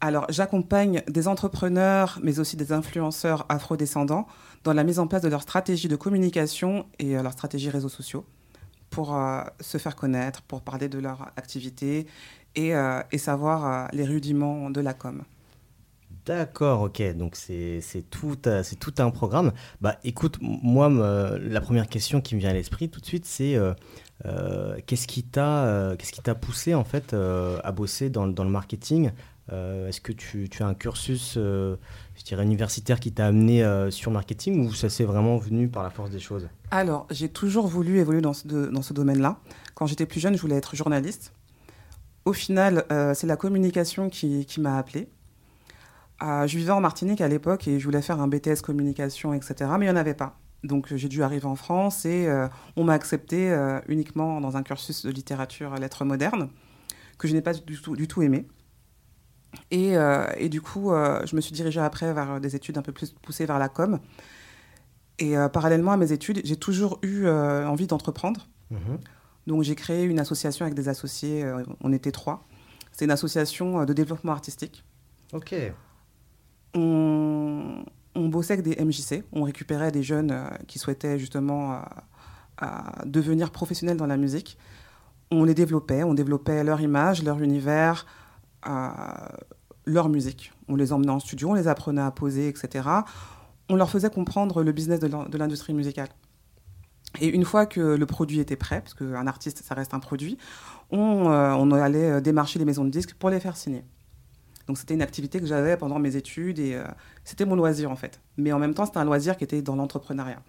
Alors, j'accompagne des entrepreneurs, mais aussi des influenceurs afrodescendants dans la mise en place de leur stratégie de communication et euh, leur stratégie réseaux sociaux pour euh, se faire connaître, pour parler de leur activité et, savoir les rudiments de la com. D'accord, ok. Donc c'est c'est tout, euh, c'est tout un programme. Bah écoute, moi, la première question qui me vient à l'esprit tout de suite, c'est euh, euh, qu'est-ce qui t'a poussé en fait à bosser dans, le- marketing Est-ce que tu, as un cursus, universitaire qui t'a amené sur marketing ou ça s'est vraiment venu par la force des choses? Alors, j'ai toujours voulu évoluer dans ce, domaine-là. Quand j'étais plus jeune, je voulais être journaliste. Au final, c'est la communication qui, qui m'a appelée. Je vivais en Martinique à l'époque et je voulais faire un BTS communication, etc. Mais il n'y en avait pas. Donc, j'ai dû arriver en France et euh, on m'a accepté euh, uniquement dans un cursus de littérature lettres modernes que je n'ai pas du tout, du tout aimé. Et, euh, et du coup, je me suis dirigée après vers des études un peu plus poussées vers la com. Et parallèlement à mes études, j'ai toujours eu envie d'entreprendre. Mhm. Donc j'ai créé une association avec des associés, on était trois. C'est une association de développement artistique. Ok. On, bossait avec des MJC, on récupérait des jeunes euh, qui souhaitaient justement euh, devenir professionnels dans la musique. On les développait, on développait leur image, leur univers, euh, leur musique. On les emmenait en studio, on les apprenait à poser, etc. On leur faisait comprendre le business de l'in- de l'industrie musicale. Et une fois que le produit était prêt, parce qu'un artiste, ça reste un produit, on, on allait démarcher les maisons de disques pour les faire signer. Donc c'était une activité que j'avais pendant mes études et euh, c'était mon loisir en fait. Mais en même temps, c'était un loisir qui était dans l'entrepreneuriat.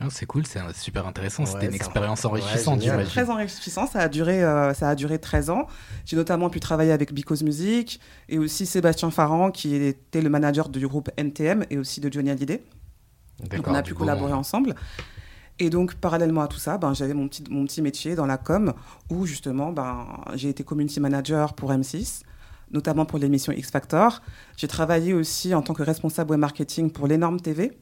Ah, c'est cool, c'est super intéressant. Ouais, C'était une expérience enrichissante, ouais, j'imagine. Très enrichissant, ça a duré, euh, ça a duré 13 ans. J'ai notamment pu travailler avec Because Music et aussi Sébastien Farran qui était le manager du groupe NTM et aussi de Johnny Hallyday. Donc on a pu coup, collaborer on- ensemble. Et donc, parallèlement à tout ça, ben, j'avais mon petit, mon petit métier dans la com où justement, ben, j'ai été community manager pour M6, notamment pour l'émission X Factor. J'ai travaillé aussi en tant que responsable web marketing pour l'énorme TV,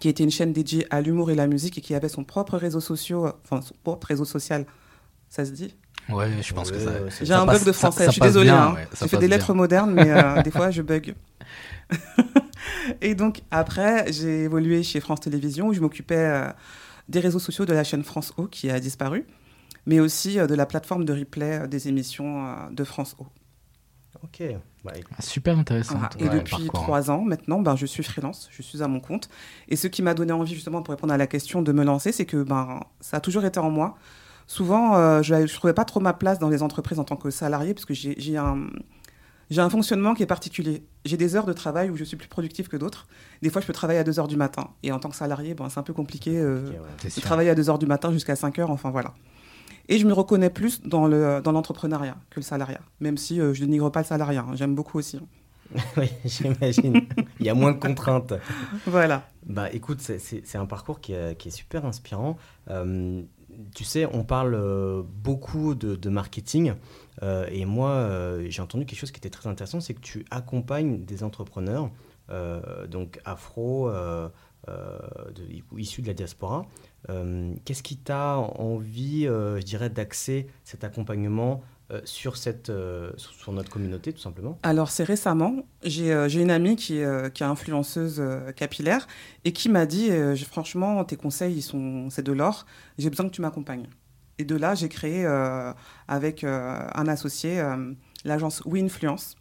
qui était une chaîne dédiée à l'humour et la musique et qui avait son propre réseau social, enfin son propre réseau social. Ça se dit? Ouais, je pense que ça. J'ai un passe- bug de ça- français, ça je suis désolée. bien, hein. ouais, ça J'ai fait passe des bien. lettres modernes, mais euh, des fois je bug. et donc après, j'ai évolué chez France Télévisions où je m'occupais euh, des réseaux sociaux de la chaîne France O qui a disparu, mais aussi euh, de la plateforme de replay des émissions de France O. Ok. Bah, Ah, Super intéressant. Et ton depuis hein. trois ans maintenant, ben, je suis freelance, je suis à mon compte. Et ce qui m'a donné envie justement pour répondre à la question de me lancer, c'est que ben, ça a toujours été en moi. Souvent, euh, je ne trouvais pas trop ma place dans les entreprises en tant que salarié, parce que j'ai un, fonctionnement qui est particulier. J'ai des heures de travail où je suis plus productive que d'autres. Des fois, je peux travailler à 2 heures du matin. Et en tant que salarié, ben, c'est un peu compliqué euh, ouais. De sûr. travailler à 2 heures du matin jusqu'à 5 heures, enfin voilà. Et je me reconnais plus dans le dans l'entrepreneuriat que le salariat, même si euh, je dénigre pas le salariat, hein. j'aime beaucoup aussi. Oui, j'imagine. Il y a moins de contraintes. Voilà. Bah écoute, c'est- un parcours qui est, qui est super inspirant. Euh, tu sais, on parle euh, beaucoup de, de marketing euh, et moi, j'ai entendu quelque chose qui était très intéressant, c'est que tu accompagnes des entrepreneurs, donc afro, de- issus de la diaspora. Euh, Qu'est-ce qui t'a envie, euh, je dirais, d'axer cet accompagnement euh, sur, cette, sur notre communauté, tout simplement? Alors, c'est récemment, j'ai une amie qui qui est influenceuse capillaire et qui m'a dit Franchement, tes conseils, c'est de l'or, j'ai besoin que tu m'accompagnes. Et de là, j'ai créé avec un associé l'agence We Influence.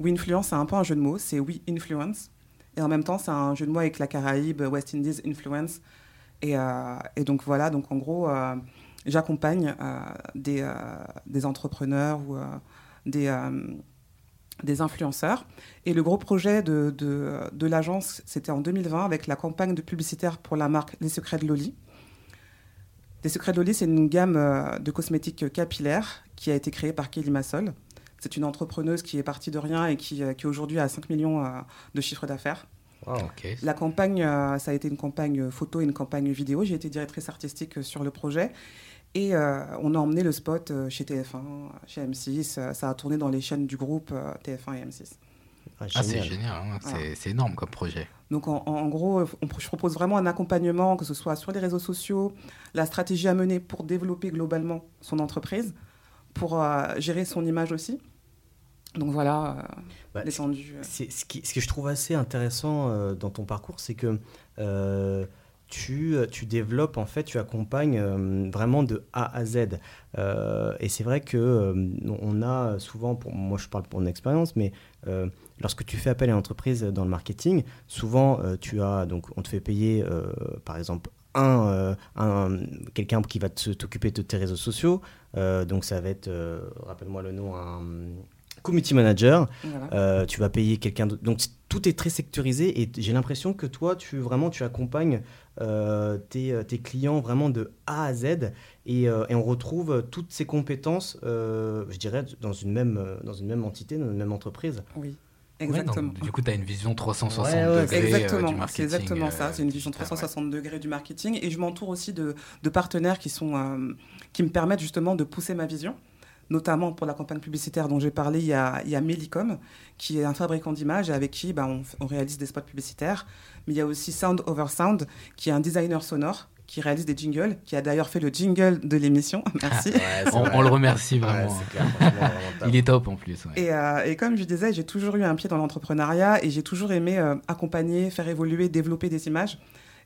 We Influence, c'est un peu un jeu de mots, c'est We Influence. Et en même temps, c'est un jeu de mots avec la Caraïbe, West Indies Influence. Et, euh, et donc voilà, donc en gros, euh, j'accompagne euh, des, entrepreneurs ou des, influenceurs. Et le gros projet de, l'agence, c'était en 2020 avec la campagne de publicitaire pour la marque Les Secrets de Loli. Les Secrets de Loli, c'est une gamme de cosmétiques capillaires qui a été créée par Kelly Massol. C'est une entrepreneuse qui est partie de rien et qui, qui aujourd'hui a 5 millions de chiffre d'affaires. Ok. La campagne, euh, ça a été une campagne photo et une campagne vidéo. J'ai été directrice artistique euh, sur le projet. Et euh, on a emmené le spot chez TF1, chez M6. euh, ça a tourné dans les chaînes du groupe euh, TF1 et M6. Ah, Ah, c'est génial. hein. C'est énorme comme projet. Donc en, en gros, on- je propose vraiment un accompagnement, que ce soit sur les réseaux sociaux, la stratégie à mener pour développer globalement son entreprise, pour euh, gérer son image aussi. Donc voilà, euh, Bah, ce- l'étendue. euh. C'est ce, qui- ce que je trouve assez intéressant euh, dans ton parcours, c'est que tu, tu développes, en fait, tu accompagnes euh, vraiment de A à Z. Euh, et c'est vrai que euh, on a souvent, pour, moi je parle pour mon expérience, mais lorsque tu fais appel à une entreprise dans le marketing, souvent tu as, donc on te fait payer, par exemple, un, un- quelqu'un qui va t'occuper de tes réseaux sociaux. Donc ça va être, rappelle-moi le nom, un community manager. Voilà. Euh, tu vas payer quelqu'un d'autre. Donc tout est très sectorisé et j'ai l'impression que toi, tu vraiment tu accompagnes euh, tes, euh, tes clients vraiment de A à Z et, euh, et on retrouve toutes ces compétences, euh, je dirais, dans une même dans une même entité, dans une même entreprise. Oui, Ouais, donc, exactement. du coup, tu as une vision 360 Ouais, ouais, degrés euh, Exactement, du c'est marketing. exactement ça. C'est une vision digital, ouais. 360 degrés du marketing. Et je m'entoure aussi de, de partenaires qui, sont, euh, qui me permettent justement de pousser ma vision. Notamment pour la campagne publicitaire dont j'ai parlé, il y a, il y a Melicom, qui est un fabricant d'images et avec qui bah, on, réalise des spots publicitaires. Mais il y a aussi Sound Over Sound, qui est un designer sonore qui réalise des jingles, qui a d'ailleurs fait le jingle de l'émission. Merci. On, on le remercie vraiment. Il est top en plus. ouais. Et, euh, et comme je disais, j'ai toujours eu un pied dans l'entrepreneuriat et j'ai toujours aimé euh, accompagner, faire évoluer, développer des images.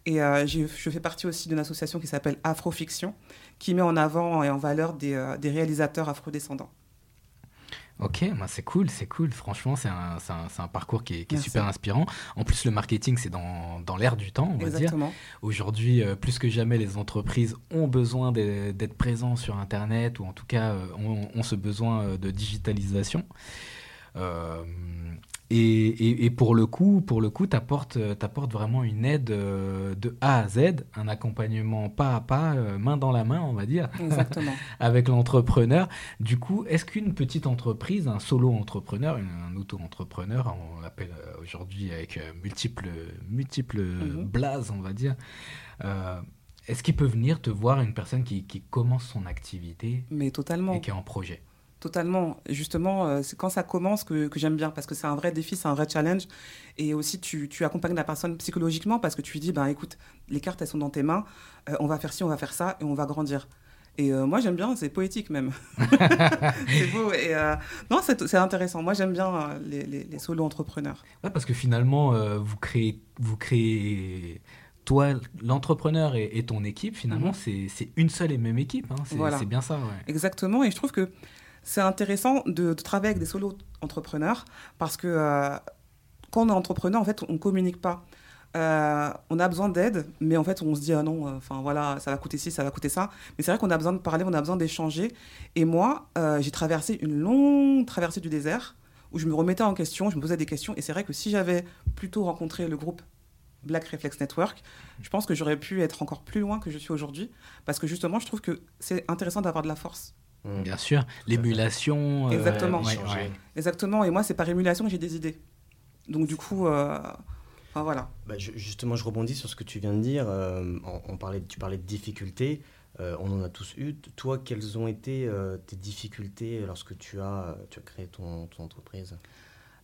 Et euh, je fais partie aussi d'une association qui s'appelle Afrofiction, qui met en avant et en valeur des, euh, des réalisateurs afrodescendants. Ok, bah c'est cool, c'est cool. Franchement, c'est un, parcours qui est, qui est Merci. super inspirant. En plus, le marketing, c'est dans, dans l'air du temps, on va dire. Aujourd'hui, euh, plus que jamais, les entreprises ont besoin d'être présents sur Internet ou en tout cas euh, ont, ont ce besoin de digitalisation. Euh, et, et- et pour le coup, pour le coup, t'apportes, euh, t'apportes vraiment une aide euh, de A à Z, un accompagnement pas à pas, euh, main dans la main, on va dire, Exactement. avec l'entrepreneur. Du coup, est-ce qu'une petite entreprise, un solo entrepreneur, une- un auto-entrepreneur, on l'appelle aujourd'hui avec multiples, multiples Mhm. blases, on va dire, euh, est-ce qu'il peut venir te voir une personne qui, qui commence son activité Mais totalement. et qui est en projet? Totalement. Justement, euh, c'est quand ça commence que, que j'aime bien parce que c'est un vrai défi, c'est un vrai challenge. Et aussi, tu, tu accompagnes la personne psychologiquement parce que tu lui dis, ben, écoute, les cartes, elles sont dans tes mains, euh, on va faire ci, on va faire ça et on va grandir. Et euh, moi, j'aime bien, c'est poétique même. c'est beau. Et, euh, non, c'est c'est intéressant. Moi, j'aime bien les, les, les solo-entrepreneurs. Ouais, parce que finalement, vous créez, vous créez, toi, l'entrepreneur et, et ton équipe, finalement, Mhm. c'est c'est une seule et même équipe. hein. C'est Voilà. c'est bien ça, ouais. Exactement. Et je trouve que c'est intéressant de, travailler avec des solo-entrepreneurs parce que euh, quand on est entrepreneur, en fait, on ne communique pas. Euh, on a besoin d'aide, mais en fait, on se dit, ah non, euh, enfin voilà, ça va coûter ci, ça va coûter ça. Mais c'est vrai qu'on a besoin de parler, on a besoin d'échanger. Et moi, j'ai traversé une longue traversée du désert où je me remettais en question, je me posais des questions. Et c'est vrai que si j'avais plutôt rencontré le groupe Black Reflex Network, je pense que j'aurais pu être encore plus loin que je suis aujourd'hui. Parce que justement, je trouve que c'est intéressant d'avoir de la force. Mm. Bien sûr. L'émulation. euh, Exactement. ouais, Échanger. ouais. Exactement, et moi, c'est par émulation que j'ai des idées. Donc, du coup, euh, enfin, voilà. Bah, je- justement, je rebondis sur ce que tu viens de dire. euh, on, on parlait, tu parlais de difficultés. euh, on en a tous eu. Toi, quelles ont été euh, tes difficultés lorsque tu as, tu as créé ton, ton entreprise?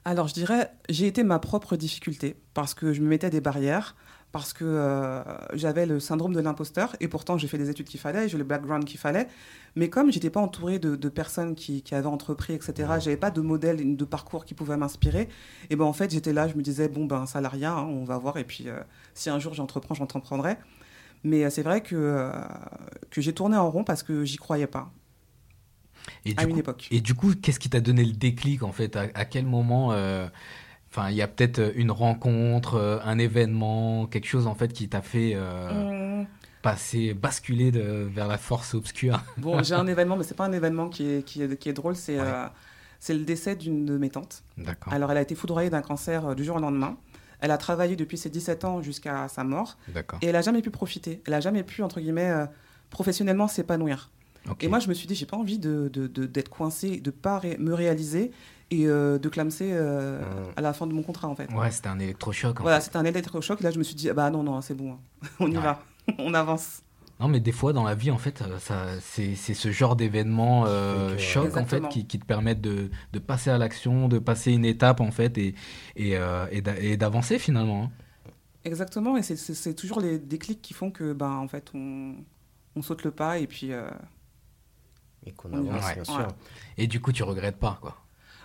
Alors, je dirais, j'ai été ma propre difficulté parce que je me mettais des barrières, parce que euh, j'avais le syndrome de l'imposteur, et pourtant, j'ai fait les études qu'il fallait, j'ai le background qu'il fallait. Mais comme j'étais pas entourée de, de personnes qui, qui avaient entrepris, etc., j'avais pas de modèle, de parcours qui pouvait m'inspirer, et ben en fait, j'étais là, je me disais, bon, ben, salariat, hein, on va voir, et puis euh, si un jour j'entreprends, j'entreprendrai. Mais euh, c'est vrai que, que j'ai tourné en rond parce que j'y croyais pas, Et à du une coup, époque. Et du coup, qu'est-ce qui t'a donné le déclic en fait? À, à quel moment Enfin, il y a peut-être une rencontre, euh, un événement, quelque chose en fait qui t'a fait euh, Hum, passer, basculer de- vers la force obscure. Bon, j'ai un événement, mais c'est pas un événement qui est, qui est, qui est drôle. C'est Ouais. euh, c'est le décès d'une de mes tantes. D'accord. Alors, elle a été foudroyée d'un cancer euh, du jour au lendemain. Elle a travaillé depuis ses 17 ans jusqu'à sa mort. D'accord. Et elle a jamais pu profiter. Elle a jamais pu, entre guillemets, euh, professionnellement s'épanouir. Et moi, je me suis dit, j'ai pas envie de, d'être coincée, de pas ré- me réaliser et euh, de clamser euh, Mm. à la fin de mon contrat, en fait. Ouais, c'était un électrochoc. en Voilà, c'était un électrochoc. Et là, je me suis dit, ah bah non, non, c'est bon. On y Ouais. va. On avance. Non, mais des fois dans la vie, en fait, euh, ça, c'est, c'est ce genre d'événement euh, choc en fait qui, qui te permettent de, de passer à l'action, de passer une étape en fait et, et, euh, et d'a- et d'avancer finalement. hein. Exactement. Et c'est- c'est c'est toujours les déclics qui font que, ben, en fait, on, on saute le pas et puis. euh, Et qu'on avance, Ouais. bien sûr. Ouais. Et du coup, tu regrettes pas quoi.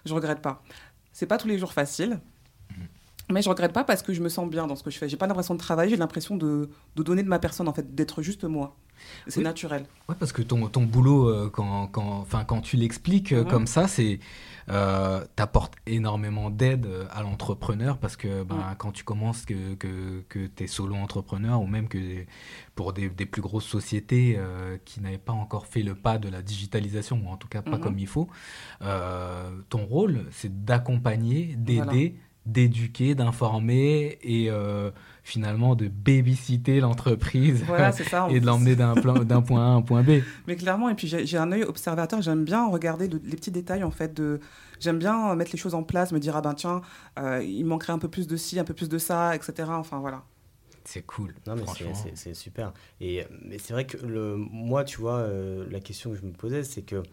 Je regrette pas. C'est pas tous les jours facile. Mais je regrette pas parce que je me sens bien dans ce que je fais. J'ai pas l'impression de travailler, j'ai l'impression de, de donner de ma personne, en fait, d'être juste moi. C'est Oui. naturel. Ouais, parce que ton, ton boulot, euh, quand, quand, quand tu l'expliques euh, comme ça, c'est euh, t'apportes énormément d'aide euh, à l'entrepreneur parce que ben, quand tu commences, que, que, que tu es solo entrepreneur ou même que pour des, des plus grosses sociétés euh, qui n'avaient pas encore fait le pas de la digitalisation, ou en tout cas pas Mhm. comme il faut, euh, ton rôle, c'est d'accompagner, d'aider, Voilà. D'éduquer, d'informer et euh, finalement de babysitter l'entreprise. Voilà, c'est ça. et de l'emmener d'un point A à un point B. Mais clairement, et puis j'ai un œil observateur, j'aime bien regarder le- les petits détails en fait. De, j'aime bien mettre les choses en place, me dire ah ben tiens, euh, il manquerait un peu plus de ci, un peu plus de ça, etc. Enfin voilà. C'est cool. Non, mais c'est- franchement. c'est c'est super. Et, mais c'est vrai que le, moi, tu vois, euh, la question que je me posais, c'est que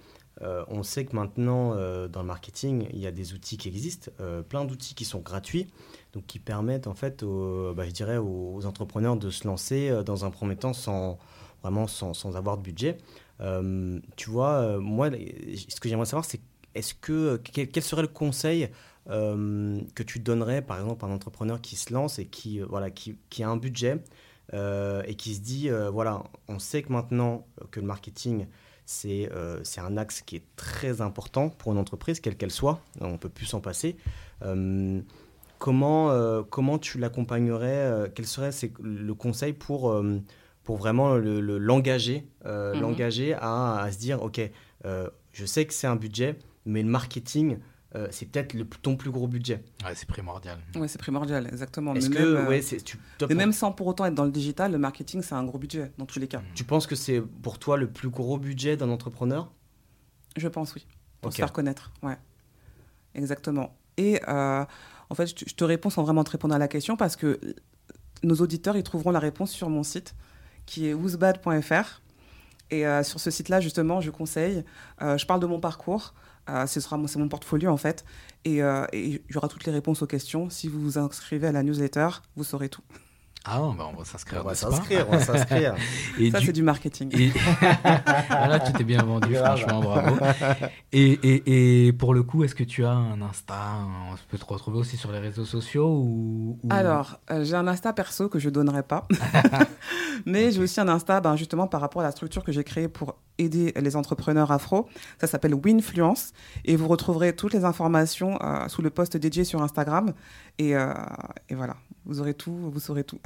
euh, on sait que maintenant, euh, dans le marketing, il y a des outils qui existent, euh, plein d'outils qui sont gratuits, donc qui permettent, en fait, aux, bah, je dirais, aux, entrepreneurs de se lancer dans un premier temps sans vraiment sans, sans avoir de budget. Tu vois, moi, ce que j'aimerais savoir, c'est est-ce que quel, quel serait le conseil que tu donnerais, par exemple, à un entrepreneur qui se lance et qui, voilà, qui, qui a un budget et qui se dit, voilà, on sait que maintenant que le marketing, c'est euh, un axe qui est très important pour une entreprise, quelle qu'elle soit. On ne peut plus s'en passer. Euh, comment, euh, comment tu l'accompagnerais euh, Quel serait le conseil pour, pour vraiment le- le- l'engager Mhm. l'engager à, à se dire, OK, je sais que c'est un budget, mais le marketing, euh, c'est peut-être le- ton plus gros budget. Ouais, c'est primordial. Ouais, c'est primordial, exactement. Est-ce Mais que, même, euh, ouais, c'est- tu, toi, mais pour- même sans pour autant être dans le digital, le marketing, c'est un gros budget, dans tous les cas. tu penses que c'est pour toi le plus gros budget d'un entrepreneur? Je pense, oui. Pour Ok. se faire connaître, ouais. Exactement. Et euh, en fait, je te, je te réponds sans vraiment te répondre à la question parce que nos auditeurs, ils trouveront la réponse sur mon site qui est ouzbad.fr. Et euh, sur ce site-là, justement, je conseille, euh, je parle de mon parcours, euh, ce sera c'est mon portfolio en fait, et, euh, et il y aura toutes les réponses aux questions. Si vous vous inscrivez à la newsletter, vous saurez tout. Ah, bah, on va s'inscrire. On va s'inscrire, on va s'inscrire. Et Ça, du- c'est du marketing. Et... Voilà, tu t'es bien vendu, franchement, bravo. Et, et, et pour le coup, est-ce que tu as un Insta On peut te retrouver aussi sur les réseaux sociaux ou, ou- Alors, euh, j'ai un Insta perso que je donnerai pas. Mais j'ai aussi un Insta, ben, justement, par rapport à la structure que j'ai créée pour aider les entrepreneurs afro. Ça s'appelle Winfluence. Et vous retrouverez toutes les informations euh, sous le post dédié sur Instagram. Et, euh, et voilà, vous aurez tout, vous saurez tout.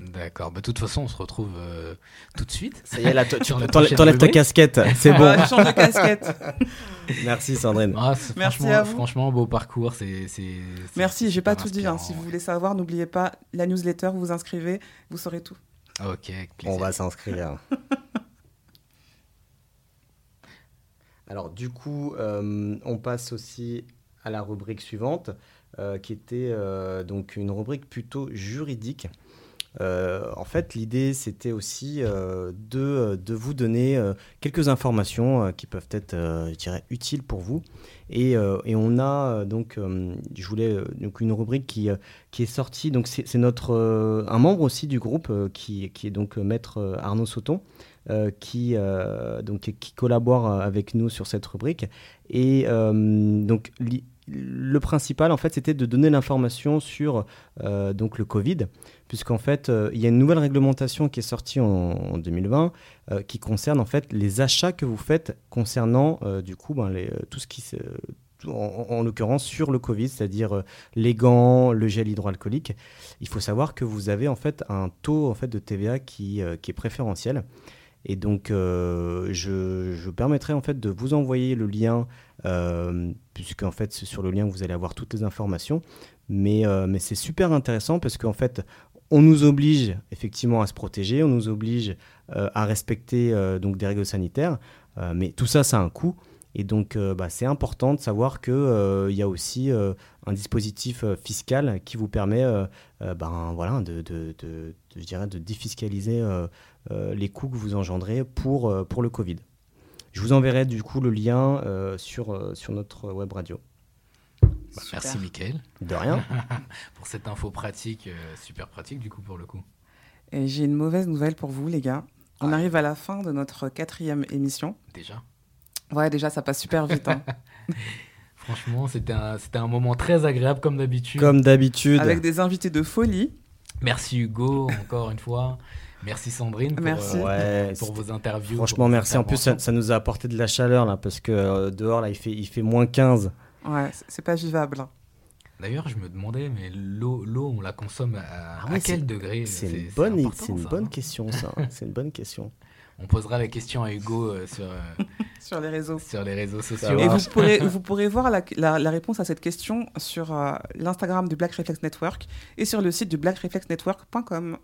D'accord. Bah, de toute façon, on se retrouve euh, tout de suite. Ça y est, là, tu t'enlèves ta casquette, c'est bon. Voilà, je change de casquette. Merci Sandrine. Ah, c'est- Merci franchement, à vous. franchement, beau parcours. C'est, c'est, c'est- Merci, j'ai pas tout dit. hein. Si vous voulez savoir, n'oubliez pas la newsletter, vous vous inscrivez, vous saurez tout. Ok. On va s'inscrire. Alors du coup, euh, on passe aussi à la rubrique suivante, qui était euh, donc une rubrique plutôt juridique. Euh, en fait, l'idée, c'était aussi euh, de, de vous donner euh, quelques informations euh, qui peuvent être, euh, utiles pour vous. Et, euh, on a euh, donc, euh, je voulais euh, donc une rubrique qui, euh, qui est sortie. Donc, c'est notre euh, un membre aussi du groupe euh, qui, qui est donc euh, maître euh, Arnaud Sauton. euh, qui, euh, donc, qui collabore euh, avec nous sur cette rubrique. Et euh, donc, le principal, en fait, c'était de donner l'information sur euh, donc le Covid, puisqu'en fait, euh, il y a une nouvelle réglementation qui est sortie en, en 2020 euh, qui concerne en fait les achats que vous faites concernant du coup ben, les- tout ce qui en, en l'occurrence sur le Covid, c'est-à-dire les gants, le gel hydroalcoolique. Il faut savoir que vous avez en fait un taux en fait de TVA qui, qui est préférentiel. Et donc, euh, je, je permettrai en fait de vous envoyer le lien, euh, puisque en fait c'est sur le lien que vous allez avoir toutes les informations. Mais, euh, mais c'est super intéressant parce qu'en fait, on nous oblige effectivement à se protéger, on nous oblige à respecter donc des règles sanitaires, mais tout ça, ça a un coût. Et donc, euh, bah, c'est important de savoir qu'il il y a aussi euh, un dispositif euh, fiscal qui vous permet euh, euh, ben, voilà, de, de, de- de- je dirais de défiscaliser euh, euh, les coûts que vous engendrez pour, euh, pour le Covid. Je vous enverrai du coup le lien euh, sur, euh, sur notre web radio. Bah, merci, Mickaël, De rien. pour cette info pratique, euh, super pratique du coup pour le coup. Et j'ai une mauvaise nouvelle pour vous, les gars. On Ah. arrive à la fin de notre quatrième émission. Déjà. Ouais, déjà, ça passe super vite. hein. Franchement, c'était un, c'était un moment très agréable comme d'habitude. Comme d'habitude. Avec des invités de folie. Merci Hugo, encore une fois. Merci Sandrine pour, Merci. euh, Ouais, pour vos interviews. Franchement, merci. En plus, ça, ça nous a apporté de la chaleur là, parce que euh, dehors, là, il fait, il fait moins 15. Ouais, c'est- pas vivable. hein. D'ailleurs, je me demandais, mais l'eau, l'eau, on la consomme à, Ah à quel c'est- degré? C'est une bonne, une bonne hein. question, ça. c'est une bonne question. On posera la question à Hugo euh, sur, euh, Sur les réseaux. sur les réseaux sociaux. Et vous pourrez, vous pourrez voir la, la- la réponse à cette question sur euh, l'Instagram du Black Reflex Network et sur le site du blackreflexnetwork.com.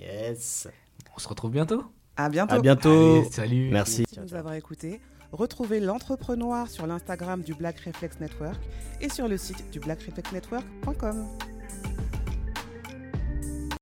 Yes. On se retrouve bientôt. À bientôt. À bientôt. Allez, salut. Merci. Merci de nous avoir écoutés. Retrouvez l'entrepreneur sur l'Instagram du Black Reflex Network et sur le site du blackreflexnetwork.com.